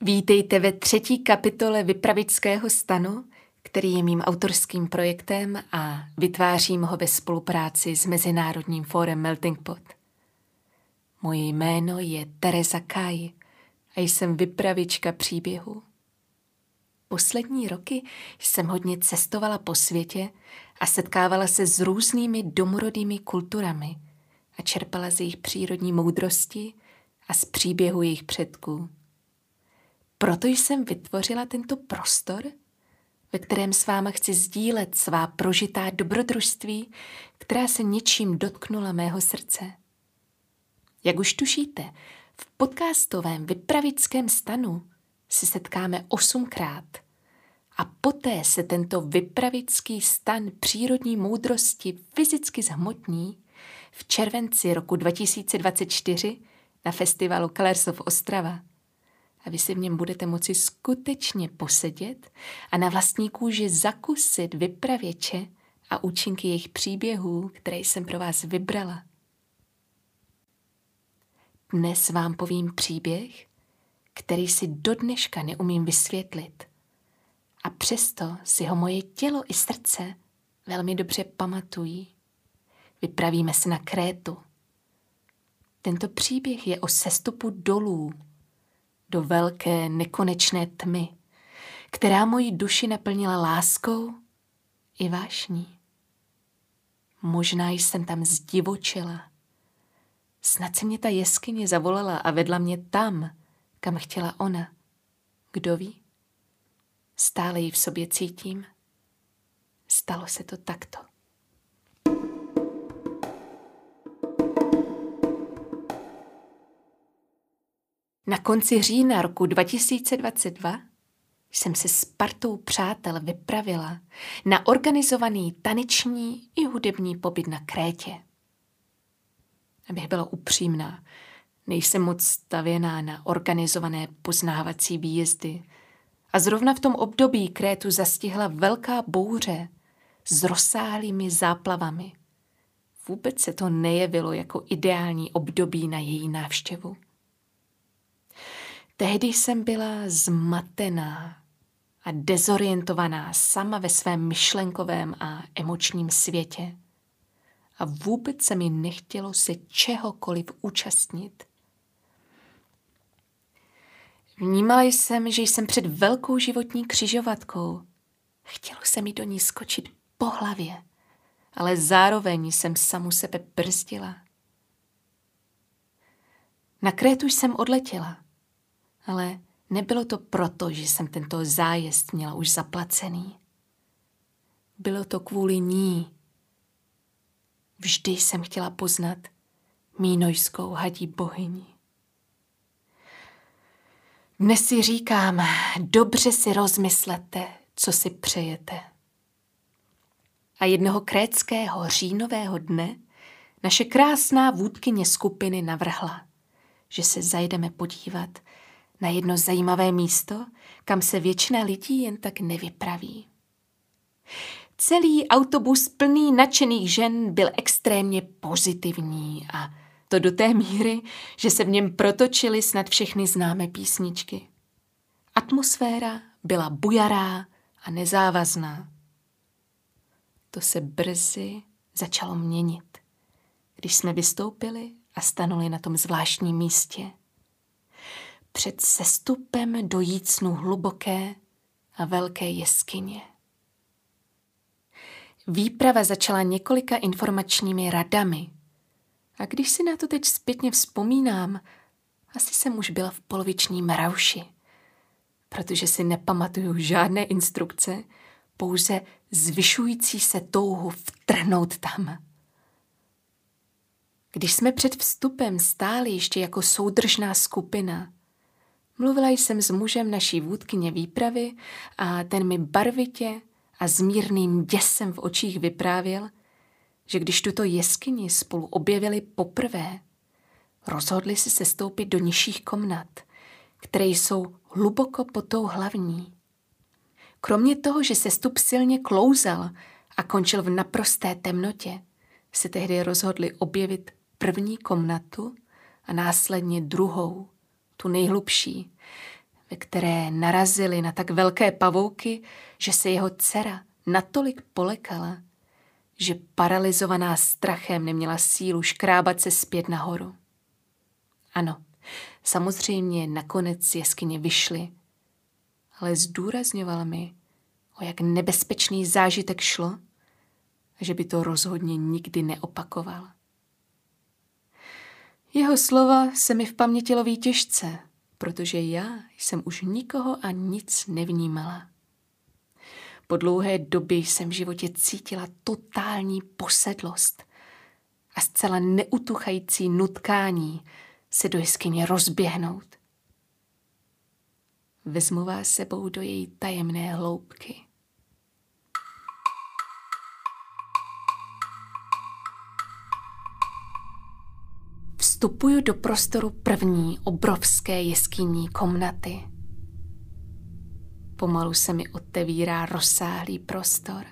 Vítejte ve třetí kapitole Vypravického stanu, který je mým autorským projektem a vytvářím ho ve spolupráci s Mezinárodním fórem Melting Pot. Moje jméno je Teresa Kaj a jsem vypravička příběhu. Poslední roky jsem hodně cestovala po světě a setkávala se s různými domorodými kulturami a čerpala z jejich přírodní moudrosti a z příběhu jejich předků. Proto jsem vytvořila tento prostor, ve kterém s váma chci sdílet svá prožitá dobrodružství, která se něčím dotknula mého srdce. Jak už tušíte, v podcastovém vypravickém stanu se setkáme osmkrát a poté se tento vypravický stan přírodní moudrosti fyzicky zhmotní v červenci roku 2024 na festivalu Colors of Ostrava a vy si v něm budete moci skutečně posedět a na vlastní kůži zakusit vypravěče a účinky jejich příběhů, které jsem pro vás vybrala. Dnes vám povím příběh, který si do dneška neumím vysvětlit. A přesto si ho moje tělo i srdce velmi dobře pamatují. Vypravíme se na Krétu. Tento příběh je o sestupu dolů do velké nekonečné tmy, která moji duši naplnila láskou i vášní. Možná jsem tam zdivočila. Snad se mě ta jeskyně zavolala a vedla mě tam, kam chtěla ona. Kdo ví? Stále ji v sobě cítím. Stalo se to takto. Na konci října roku 2022 jsem se s partou přátel vypravila na organizovaný taneční i hudební pobyt na Krétě. Abych byla upřímná, nejsem moc stavěná na organizované poznávací výjezdy. A zrovna v tom období Krétu zastihla velká bouře s rozsáhlými záplavami. Vůbec se to nejevilo jako ideální období na její návštěvu. Tehdy jsem byla zmatená a dezorientovaná sama ve svém myšlenkovém a emočním světě. A vůbec se mi nechtělo se čehokoliv účastnit. Vnímala jsem, že jsem před velkou životní křižovatkou. Chtělo se mi do ní skočit po hlavě, ale zároveň jsem samu sebe brzdila. Na Krétu jsem odletěla – ale nebylo to proto, že jsem tento zájezd měla už zaplacený. Bylo to kvůli ní. Vždy jsem chtěla poznat mínojskou hadí bohyni. Dnes si říkám, dobře si rozmyslete, co si přejete. A jednoho kréckého říjnového dne naše krásná vůdkyně skupiny navrhla, že se zajdeme podívat na jedno zajímavé místo, kam se většina lidí jen tak nevypraví. Celý autobus plný nadšených žen byl extrémně pozitivní a to do té míry, že se v něm protočily snad všechny známé písničky. Atmosféra byla bujará a nezávazná. To se brzy začalo měnit, když jsme vystoupili a stanuli na tom zvláštním místě před sestupem do jícnu hluboké a velké jeskyně. Výprava začala několika informačními radami. A když si na to teď zpětně vzpomínám, asi jsem už byla v polovičním rauši, protože si nepamatuju žádné instrukce, pouze zvyšující se touhu vtrhnout tam. Když jsme před vstupem stáli ještě jako soudržná skupina, Mluvila jsem s mužem naší vůdkyně výpravy a ten mi barvitě a s mírným děsem v očích vyprávěl, že když tuto jeskyni spolu objevili poprvé, rozhodli se sestoupit do nižších komnat, které jsou hluboko pod tou hlavní. Kromě toho, že sestup silně klouzal a končil v naprosté temnotě, se tehdy rozhodli objevit první komnatu a následně druhou, tu nejhlubší, ve které narazili na tak velké pavouky, že se jeho dcera natolik polekala, že paralizovaná strachem neměla sílu škrábat se zpět nahoru. Ano, samozřejmě nakonec jeskyně vyšli, ale zdůrazňoval mi, o jak nebezpečný zážitek šlo že by to rozhodně nikdy neopakoval. Jeho slova se mi v paměti loví těžce, protože já jsem už nikoho a nic nevnímala. Po dlouhé době jsem v životě cítila totální posedlost a zcela neutuchající nutkání se do jeskyně rozběhnout. Vezmu vás sebou do její tajemné hloubky. Vstupuju do prostoru první obrovské jeskyní komnaty. Pomalu se mi otevírá rozsáhlý prostor.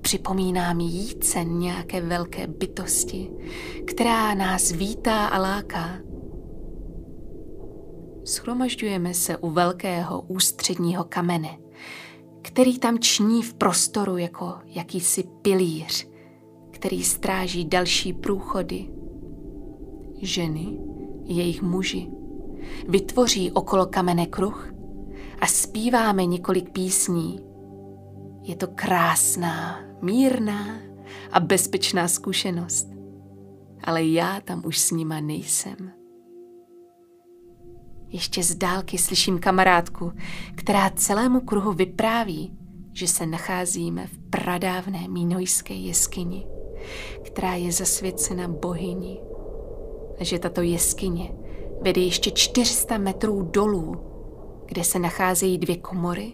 Připomíná mi jícen nějaké velké bytosti, která nás vítá a láká. Schromažďujeme se u velkého ústředního kamene, který tam ční v prostoru jako jakýsi pilíř, který stráží další průchody. Ženy, jejich muži, vytvoří okolo kamene kruh a zpíváme několik písní. Je to krásná, mírná a bezpečná zkušenost. Ale já tam už s nima nejsem. Ještě z dálky slyším kamarádku, která celému kruhu vypráví, že se nacházíme v pradávné mínojské jeskyni, která je zasvěcena bohyni. Že tato jeskyně vede ještě 400 metrů dolů, kde se nacházejí dvě komory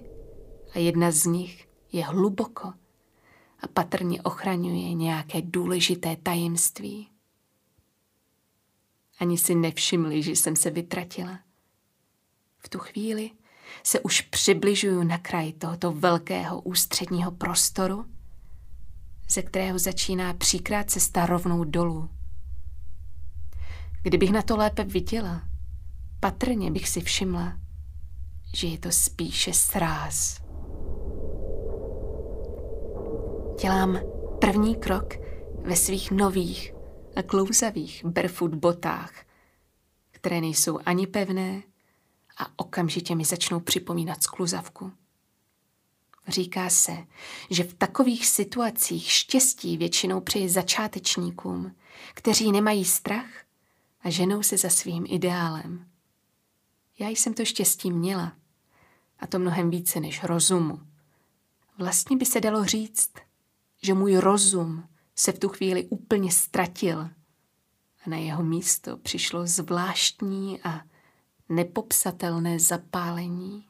a jedna z nich je hluboko a patrně ochraňuje nějaké důležité tajemství. Ani si nevšimli, že jsem se vytratila. V tu chvíli se už přibližuju na kraj tohoto velkého ústředního prostoru, ze kterého začíná příkrát cesta rovnou dolů. Kdybych na to lépe viděla, patrně bych si všimla, že je to spíše sráz. Dělám první krok ve svých nových a klouzavých barefoot botách, které nejsou ani pevné, a okamžitě mi začnou připomínat skluzavku. Říká se, že v takových situacích štěstí většinou přeje začátečníkům, kteří nemají strach a ženou se za svým ideálem. Já jsem to štěstí měla, a to mnohem více než rozumu. Vlastně by se dalo říct, že můj rozum se v tu chvíli úplně ztratil a na jeho místo přišlo zvláštní a nepopsatelné zapálení.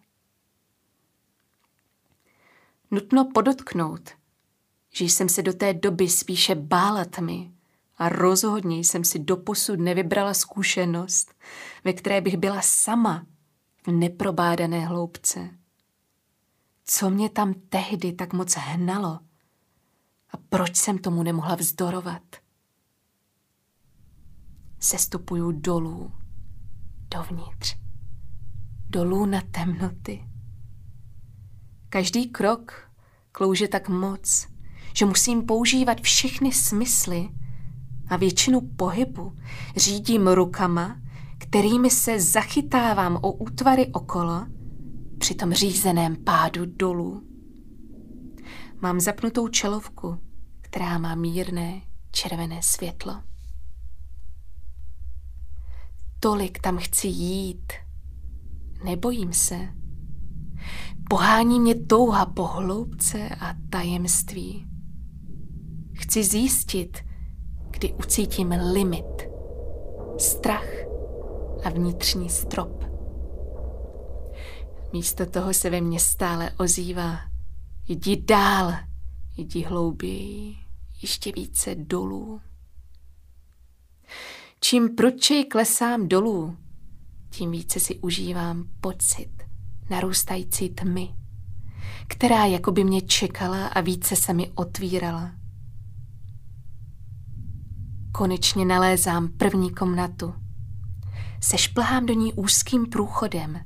Nutno podotknout, že jsem se do té doby spíše bála tmy a rozhodně jsem si doposud nevybrala zkušenost, ve které bych byla sama v neprobádané hloubce. Co mě tam tehdy tak moc hnalo a proč jsem tomu nemohla vzdorovat? Sestupuju dolů dovnitř, dolů na temnoty. Každý krok klouže tak moc, že musím používat všechny smysly a většinu pohybu řídím rukama, kterými se zachytávám o útvary okolo při tom řízeném pádu dolů. Mám zapnutou čelovku, která má mírné červené světlo tolik tam chci jít. Nebojím se. Pohání mě touha po hloubce a tajemství. Chci zjistit, kdy ucítím limit, strach a vnitřní strop. Místo toho se ve mně stále ozývá. Jdi dál, jdi hlouběji, ještě více dolů. Čím prudčej klesám dolů, tím více si užívám pocit narůstající tmy, která jako by mě čekala a více se mi otvírala. Konečně nalézám první komnatu. Sešplhám do ní úzkým průchodem.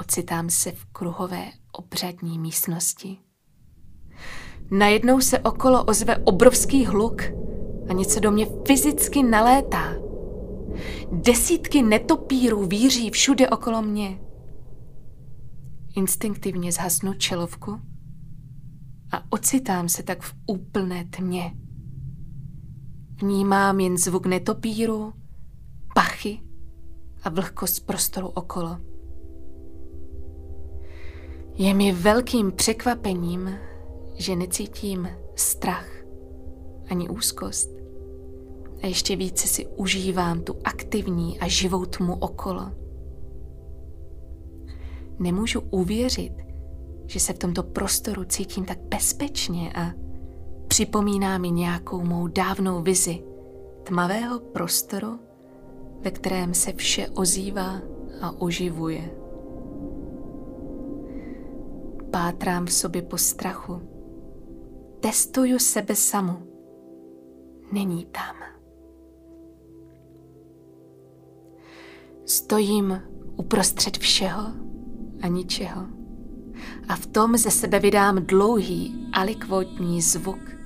Ocitám se v kruhové obřadní místnosti. Najednou se okolo ozve obrovský hluk a něco do mě fyzicky nalétá. Desítky netopírů víří všude okolo mě. Instinktivně zhasnu čelovku a ocitám se tak v úplné tmě. Vnímám jen zvuk netopíru, pachy a vlhkost prostoru okolo. Je mi velkým překvapením, že necítím strach ani úzkost. A ještě více si užívám tu aktivní a živou tmu okolo. Nemůžu uvěřit, že se v tomto prostoru cítím tak bezpečně a připomíná mi nějakou mou dávnou vizi tmavého prostoru, ve kterém se vše ozývá a oživuje. Pátrám v sobě po strachu. Testuju sebe samu. Není tam. Stojím uprostřed všeho a ničeho. A v tom ze sebe vydám dlouhý alikvotní zvuk.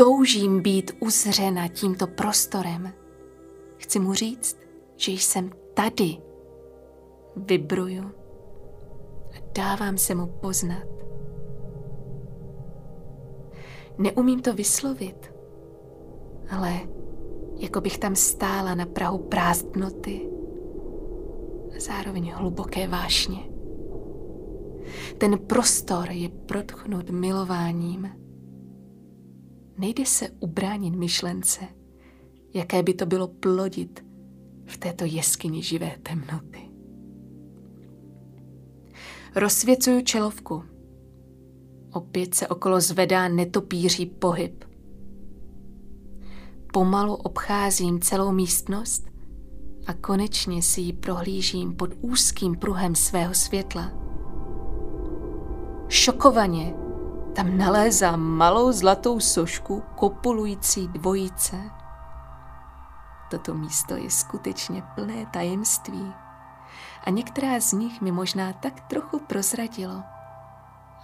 Toužím být uzřena tímto prostorem. Chci mu říct, že jsem tady. Vibruju a dávám se mu poznat. Neumím to vyslovit, ale jako bych tam stála na prahu prázdnoty a zároveň hluboké vášně. Ten prostor je protchnut milováním. Nejde se ubránit myšlence, jaké by to bylo plodit v této jeskyni živé temnoty. Rozsvěcuju čelovku. Opět se okolo zvedá netopíří pohyb. Pomalu obcházím celou místnost a konečně si ji prohlížím pod úzkým pruhem svého světla. Šokovaně tam nalézám malou zlatou sošku kopulující dvojice. Toto místo je skutečně plné tajemství a některá z nich mi možná tak trochu prozradilo,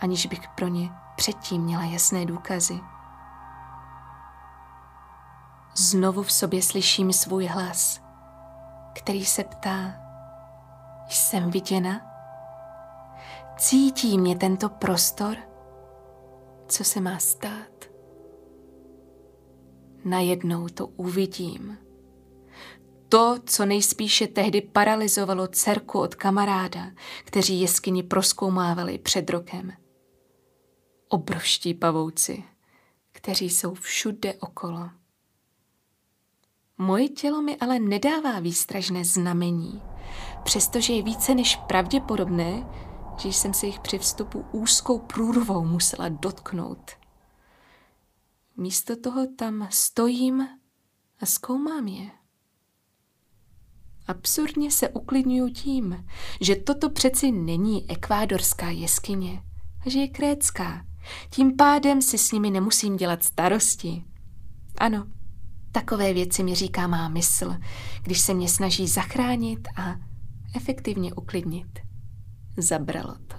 aniž bych pro ně předtím měla jasné důkazy. Znovu v sobě slyším svůj hlas, který se ptá, jsem viděna? Cítí mě tento prostor? Co se má stát? Najednou to uvidím. To, co nejspíše tehdy paralizovalo dcerku od kamaráda, kteří jeskyni proskoumávali před rokem. Obrovští pavouci, kteří jsou všude okolo. Moje tělo mi ale nedává výstražné znamení, přestože je více než pravděpodobné, že jsem se jich při vstupu úzkou průrvou musela dotknout. Místo toho tam stojím a zkoumám je. Absurdně se uklidňuju tím, že toto přeci není ekvádorská jeskyně, a že je krécká. Tím pádem si s nimi nemusím dělat starosti. Ano, takové věci mi říká má mysl, když se mě snaží zachránit a efektivně uklidnit. Zabralo to.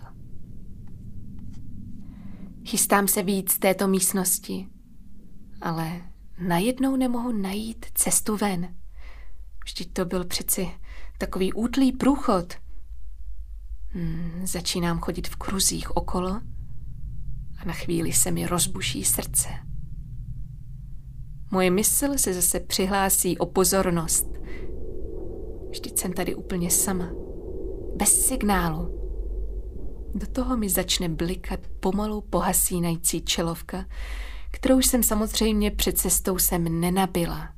Chystám se víc z této místnosti, ale najednou nemohu najít cestu ven. Vždyť to byl přeci takový útlý průchod. Hmm, začínám chodit v kruzích okolo a na chvíli se mi rozbuší srdce. Moje mysl se zase přihlásí o pozornost. Vždyť jsem tady úplně sama. Bez signálu. Do toho mi začne blikat pomalu pohasínající čelovka, kterou jsem samozřejmě před cestou sem nenabila.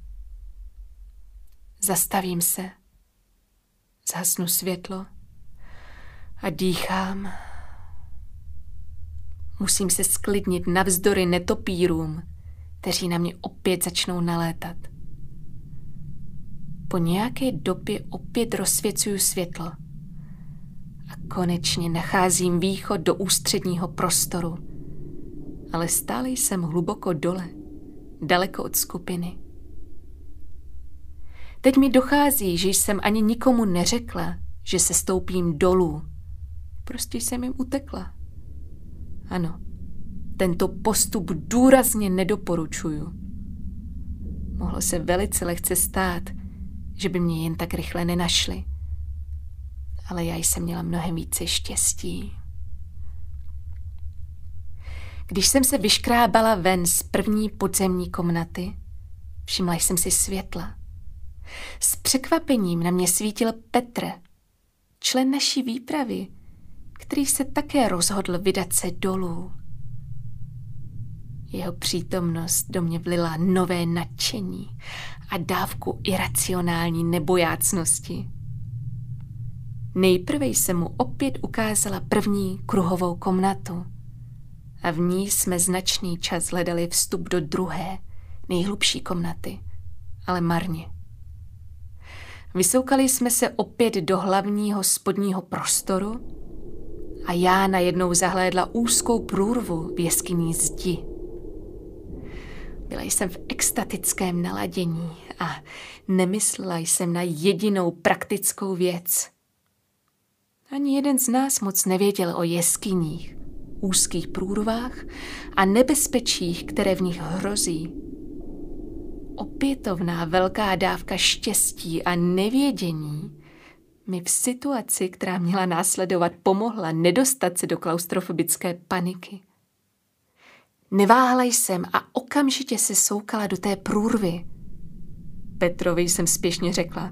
Zastavím se, zhasnu světlo a dýchám Musím se sklidnit navzdory netopírům, kteří na mě opět začnou nalétat. Po nějaké době opět rozsvěcuju světlo konečně nacházím východ do ústředního prostoru. Ale stále jsem hluboko dole, daleko od skupiny. Teď mi dochází, že jsem ani nikomu neřekla, že se stoupím dolů. Prostě jsem jim utekla. Ano, tento postup důrazně nedoporučuju. Mohlo se velice lehce stát, že by mě jen tak rychle nenašli. Ale já jsem měla mnohem více štěstí. Když jsem se vyškrábala ven z první podzemní komnaty, všimla jsem si světla. S překvapením na mě svítil Petr, člen naší výpravy, který se také rozhodl vydat se dolů. Jeho přítomnost do mě vlila nové nadšení a dávku iracionální nebojácnosti. Nejprve jsem mu opět ukázala první kruhovou komnatu a v ní jsme značný čas hledali vstup do druhé, nejhlubší komnaty, ale marně. Vysoukali jsme se opět do hlavního spodního prostoru a já najednou zahlédla úzkou průrvu v jeskyní zdi. Byla jsem v extatickém naladění a nemyslela jsem na jedinou praktickou věc. Ani jeden z nás moc nevěděl o jeskyních, úzkých průrvách a nebezpečích, které v nich hrozí. Opětovná velká dávka štěstí a nevědění mi v situaci, která měla následovat, pomohla nedostat se do klaustrofobické paniky. Neváhala jsem a okamžitě se soukala do té průrvy. Petrovi jsem spěšně řekla,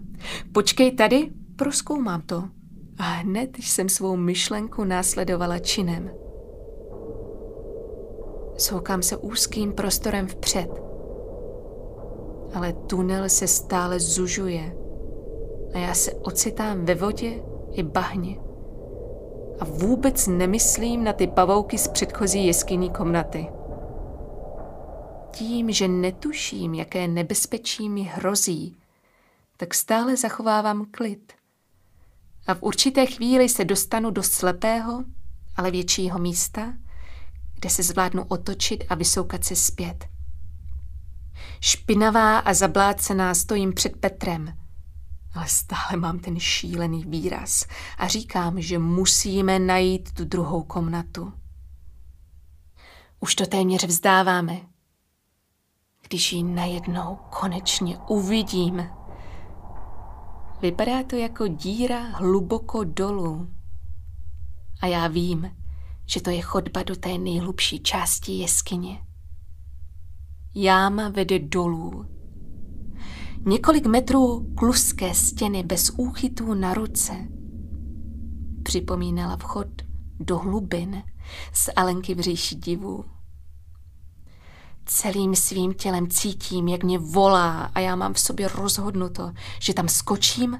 počkej tady, proskoumám to. A hned jsem svou myšlenku následovala činem. Soukám se úzkým prostorem vpřed. Ale tunel se stále zužuje a já se ocitám ve vodě i bahně. A vůbec nemyslím na ty pavouky z předchozí jeskyní komnaty tím, že netuším, jaké nebezpečí mi hrozí, tak stále zachovávám klid. A v určité chvíli se dostanu do slepého, ale většího místa, kde se zvládnu otočit a vysoukat se zpět. Špinavá a zablácená stojím před Petrem, ale stále mám ten šílený výraz a říkám, že musíme najít tu druhou komnatu. Už to téměř vzdáváme, když ji najednou konečně uvidím. Vypadá to jako díra hluboko dolů. A já vím, že to je chodba do té nejhlubší části jeskyně. Jáma vede dolů. Několik metrů kluské stěny bez úchytů na ruce. Připomínala vchod do hlubin z Alenky v říši divů. Celým svým tělem cítím, jak mě volá a já mám v sobě rozhodnuto, že tam skočím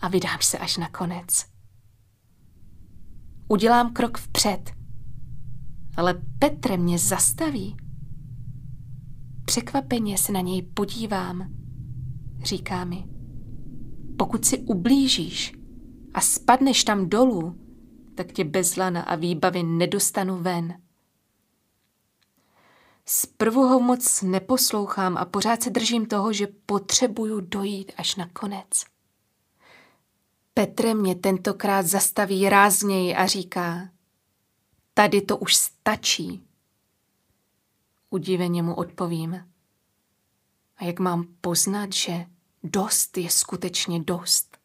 a vydám se až na konec. Udělám krok vpřed, ale Petr mě zastaví. Překvapeně se na něj podívám. Říká mi, pokud si ublížíš a spadneš tam dolů, tak tě bez lana a výbavy nedostanu ven. Zprvu ho moc neposlouchám a pořád se držím toho, že potřebuju dojít až na konec. Petr mě tentokrát zastaví rázněji a říká, tady to už stačí. Udiveně mu odpovím. A jak mám poznat, že dost je skutečně dost?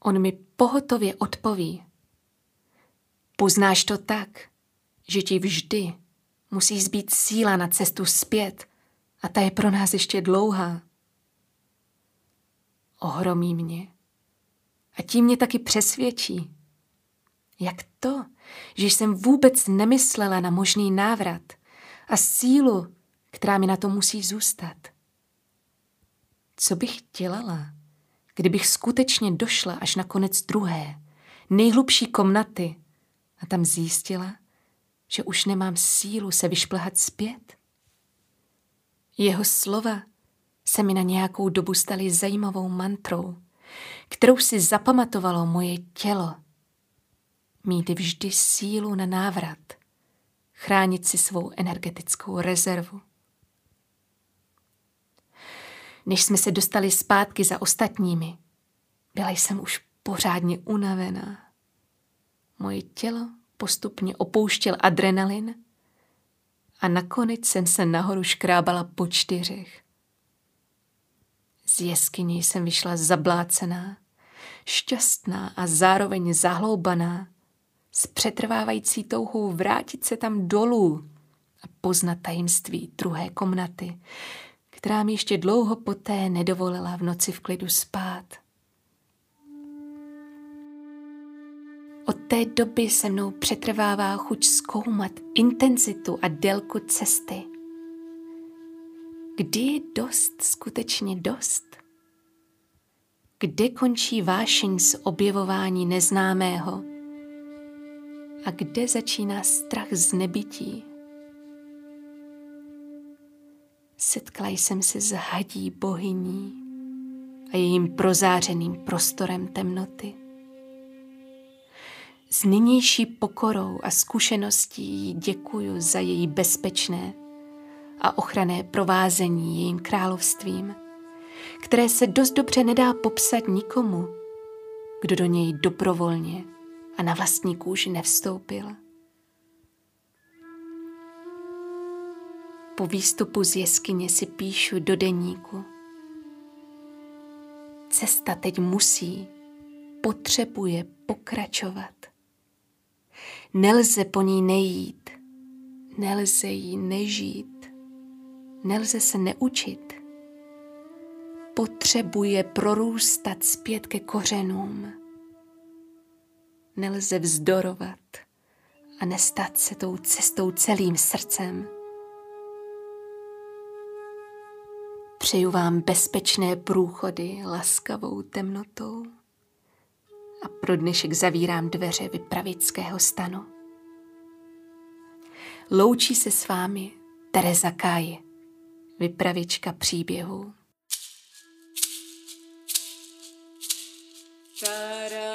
On mi pohotově odpoví. Poznáš to tak, že ti vždy musí zbýt síla na cestu zpět a ta je pro nás ještě dlouhá. Ohromí mě a tím mě taky přesvědčí. Jak to, že jsem vůbec nemyslela na možný návrat a sílu, která mi na to musí zůstat. Co bych dělala, kdybych skutečně došla až na konec druhé, nejhlubší komnaty a tam zjistila, že už nemám sílu se vyšplhat zpět. Jeho slova se mi na nějakou dobu staly zajímavou mantrou, kterou si zapamatovalo moje tělo. Mít vždy sílu na návrat, chránit si svou energetickou rezervu. Než jsme se dostali zpátky za ostatními, byla jsem už pořádně unavená. Moje tělo postupně opouštěl adrenalin a nakonec jsem se nahoru škrábala po čtyřech. Z jeskyně jsem vyšla zablácená, šťastná a zároveň zahloubaná, s přetrvávající touhou vrátit se tam dolů a poznat tajemství druhé komnaty, která mi ještě dlouho poté nedovolila v noci v klidu spát. Od té doby se mnou přetrvává chuť zkoumat intenzitu a délku cesty. Kdy je dost skutečně dost? Kde končí vášeň z objevování neznámého? A kde začíná strach z nebytí? Setkala jsem se s hadí bohyní a jejím prozářeným prostorem temnoty. S nynější pokorou a zkušeností děkuju za její bezpečné a ochranné provázení jejím královstvím, které se dost dobře nedá popsat nikomu, kdo do něj dobrovolně a na vlastní kůži nevstoupil. Po výstupu z jeskyně si píšu do deníku. Cesta teď musí, potřebuje pokračovat. Nelze po ní nejít, nelze jí nežít, nelze se neučit. Potřebuje prorůstat zpět ke kořenům. Nelze vzdorovat a nestat se tou cestou celým srdcem. Přeju vám bezpečné průchody laskavou temnotou a pro dnešek zavírám dveře vypravického stanu. Loučí se s vámi Tereza Kaj, vypravička příběhů. Ta-da.